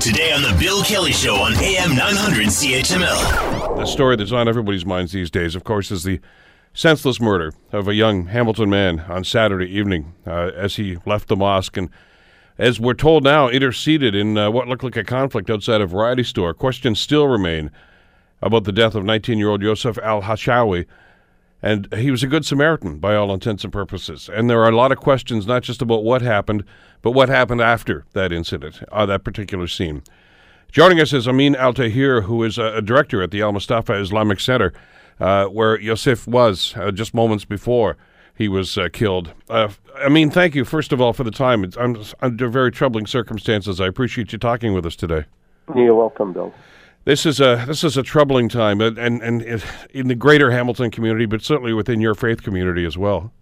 Today on The Bill Kelly Show on AM 900 CHML. The story that's on everybody's minds these days, of course, is the senseless murder of a young Hamilton man on Saturday evening uh, as he left the mosque and, as we're told now, interceded in uh, what looked like a conflict outside a variety store. Questions still remain about the death of 19 year old Yosef al Hasnawi. And he was a good Samaritan by all intents and purposes. And there are a lot of questions, not just about what happened, but what happened after that incident, uh, that particular scene. Joining us is Amin Al Tahir, who is a, a director at the Al Mustafa Islamic Center, uh, where Yosef was uh, just moments before he was uh, killed. Uh, mean, thank you, first of all, for the time. It's, I'm under very troubling circumstances. I appreciate you talking with us today. You're welcome, Bill. This is a this is a troubling time, and and, and in the greater Hamilton community, but certainly within your faith community as well.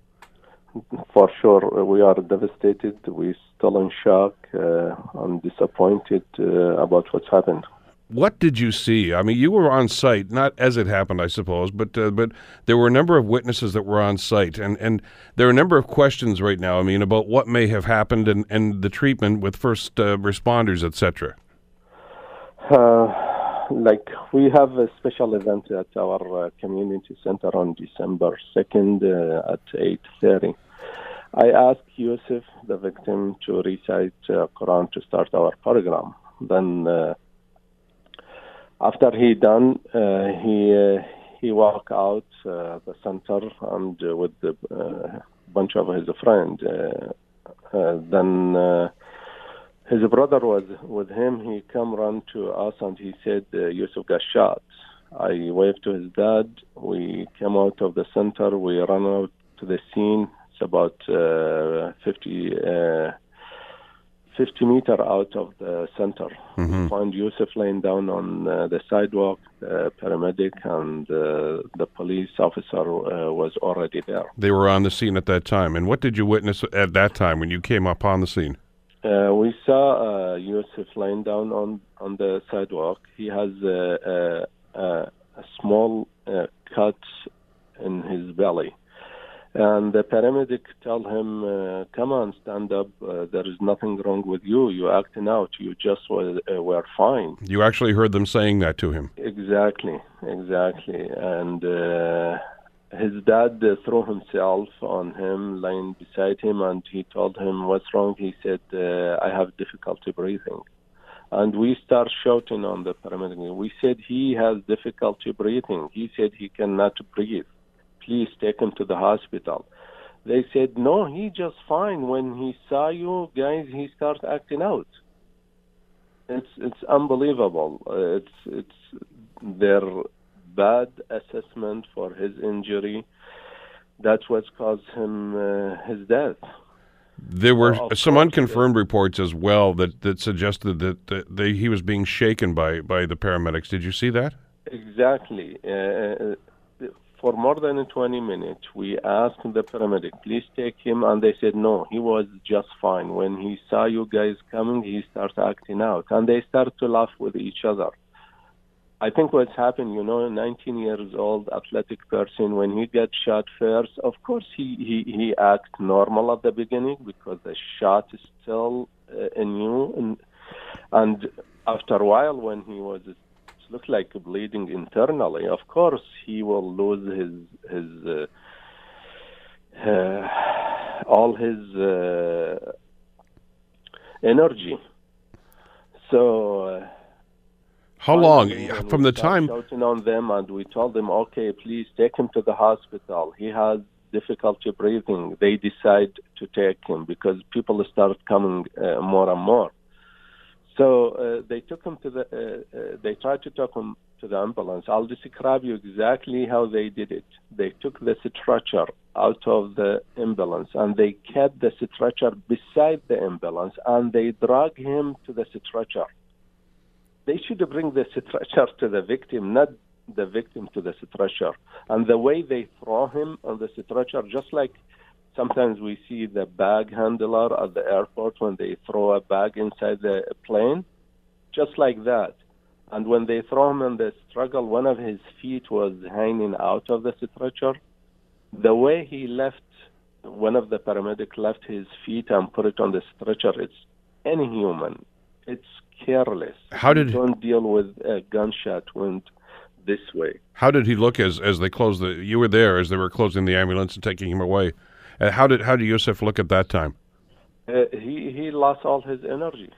For sure, we are devastated. We're still in shock. Uh, I'm disappointed uh, about what's happened. What did you see? I mean, you were on site, not as it happened, I suppose, but uh, but there were a number of witnesses that were on site, and, and there are a number of questions right now. I mean, about what may have happened and, and the treatment with first uh, responders, etc. Uh, like we have a special event at our uh, community center on December 2nd uh, at 8:30. I asked Yusuf, the victim, to recite uh, Quran to start our program. Then, uh, after he done, uh, he uh, he walked out the center and with a bunch of his friends. then his brother was with him. He come run to us and he said uh, Yusuf got shot. I waved to his dad. We came out of the center. We ran out to the scene. It's about uh, 50, uh, 50 meter out of the center. Mm-hmm. We found Yusuf laying down on uh, the sidewalk. The paramedic and uh, the police officer uh, was already there. They were on the scene at that time. And what did you witness at that time when you came upon the scene? Uh, we saw uh, Yusuf lying down on, on the sidewalk. He has a, a, a small uh, cut in his belly. And the paramedic told him, uh, "Come on, stand up. Uh, there is nothing wrong with you. You are acting out. You just were, uh, were fine." You actually heard them saying that to him. Exactly, exactly. And his dad uh, threw himself on him, lying beside him, and he told him, "What's wrong?" He said, uh, "I have difficulty breathing." And we start shouting on the paramedic. We said he has difficulty breathing. He said he cannot breathe. Please take him to the hospital. They said, "No, he just fine. When he saw you guys, he started acting out." It's it's unbelievable. Uh, it's it's they're bad assessment for his injury. That's what's caused him uh, his death. There were well, some unconfirmed reports as well that, that suggested that, that they, he was being shaken by, by the paramedics. Did you see that? Exactly. Uh, uh for more than 20 minutes, we asked the paramedic, please take him, and they said no, he was just fine. When he saw you guys coming, he started acting out, and they started to laugh with each other. I think what's happened, you know, a 19 years old athletic person, when he gets shot first, of course he, he, he acts normal at the beginning because the shot is still uh, new. And, and after a while, when he was, it looked like bleeding internally, of course he will lose his, his, uh, uh, all his uh, energy. So, uh, how long from the time shouting on them, and we told them, okay, please take him to the hospital. He has difficulty breathing. They decide to take him because people start coming uh, more and more. So uh, they took him to the. Uh, uh, they tried to take him to the ambulance. I'll describe you exactly how they did it. They took the stretcher out of the ambulance and they kept the stretcher beside the ambulance and they dragged him to the stretcher they should bring the stretcher to the victim, not the victim to the stretcher. And the way they throw him on the stretcher, just like sometimes we see the bag handler at the airport when they throw a bag inside the plane, just like that. And when they throw him in the struggle, one of his feet was hanging out of the stretcher. The way he left, one of the paramedics left his feet and put it on the stretcher, it's inhuman. It's careless. How did- you don't deal with a gunshot wound this way? How did he look as as they closed the? You were there as they were closing the ambulance and taking him away. Uh, how did how did Yusuf look at that time? Uh, he he lost all his energy.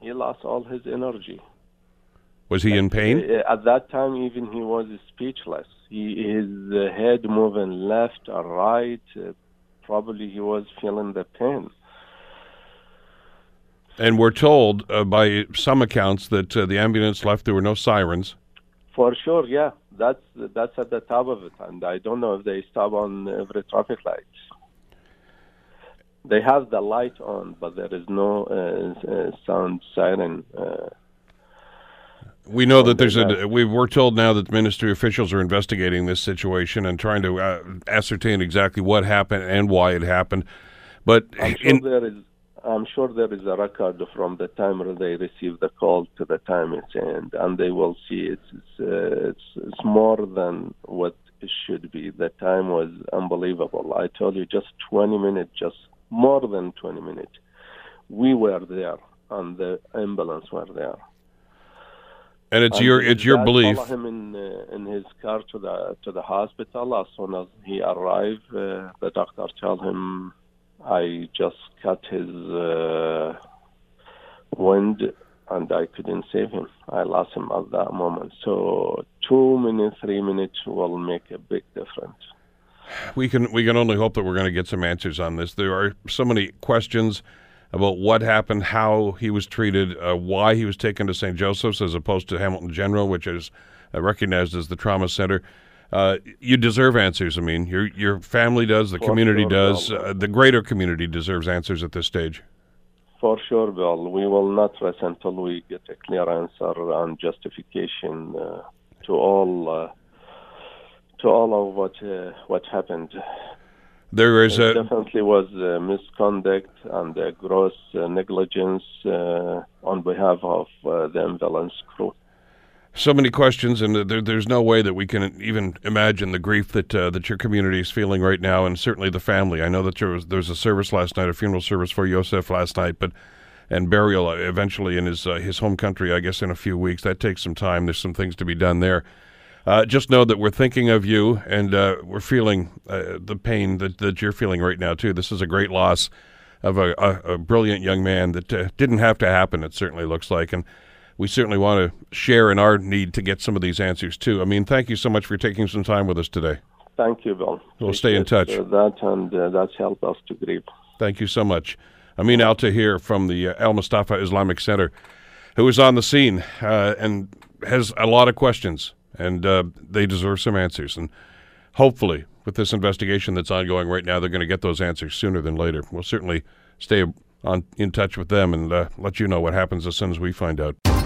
He lost all his energy. Was he in pain? Uh, At that time, even he was speechless. He, his uh, head moving left or right. Uh, probably he was feeling the pain. And we're told uh, by some accounts that uh, the ambulance left. There were no sirens. For sure, yeah. That's that's at the top of it, and I don't know if they stop on every traffic light. They have the light on, but there is no uh, uh, sound siren. Uh, We know that there's a. We we're told now that the ministry officials are investigating this situation and trying to uh, ascertain exactly what happened and why it happened. But I'm sure in, there is. I'm sure there is a record from the time they receive the call to the time it's end, and they will see it's it's, uh, it's it's more than what it should be. The time was unbelievable. I told you, just 20 minutes, just more than 20 minutes. We were there, and the ambulance were there. and it's And your it's your belief. Follow him in uh, in his car to the to the hospital. As soon as he arrived, uh, the doctor told him, "I just cut his uh, wound, and I couldn't save him. I lost him at that moment. So two minutes, three minutes will make a big difference." we can we can only hope that we're going to get some answers on this. There are so many questions about what happened, how he was treated, uh, why he was taken to St. Joseph's as opposed to Hamilton General, which is uh, recognized as the trauma center. Uh, you deserve answers. I mean, your your family does, the For community sure, does, uh, the greater community deserves answers at this stage. For sure, Bill. We will not rest until we get a clear answer and justification uh, to all uh, to all of what uh, what happened. There is a definitely was misconduct and gross uh, negligence uh, on behalf of uh, the ambulance crew. So many questions, and there, there's no way that we can even imagine the grief that uh, that your community is feeling right now, and certainly the family. I know that there was there was a service last night, a funeral service for Yosef last night, but and burial uh, eventually in his uh, his home country. I guess in a few weeks. That takes some time. There's some things to be done there. Uh, just know that we're thinking of you, and uh, we're feeling uh, the pain that, that you're feeling right now too. This is a great loss of a, a, a brilliant young man that didn't have to happen. It certainly looks like, and we certainly want to share in our need to get some of these answers too. I mean, thank you so much for taking some time with us today. Thank you, Bill. We'll stay in touch. Uh, that and uh, that's helped us to grieve. Thank you so much. Amin Al Tahir from the uh, Al Mustafa Islamic Center, who is on the scene uh, and has a lot of questions, and uh, they deserve some answers. And hopefully, with this investigation that's ongoing right now, they're going to get those answers sooner than later. We'll certainly stay on in touch with them and uh, let you know what happens as soon as we find out.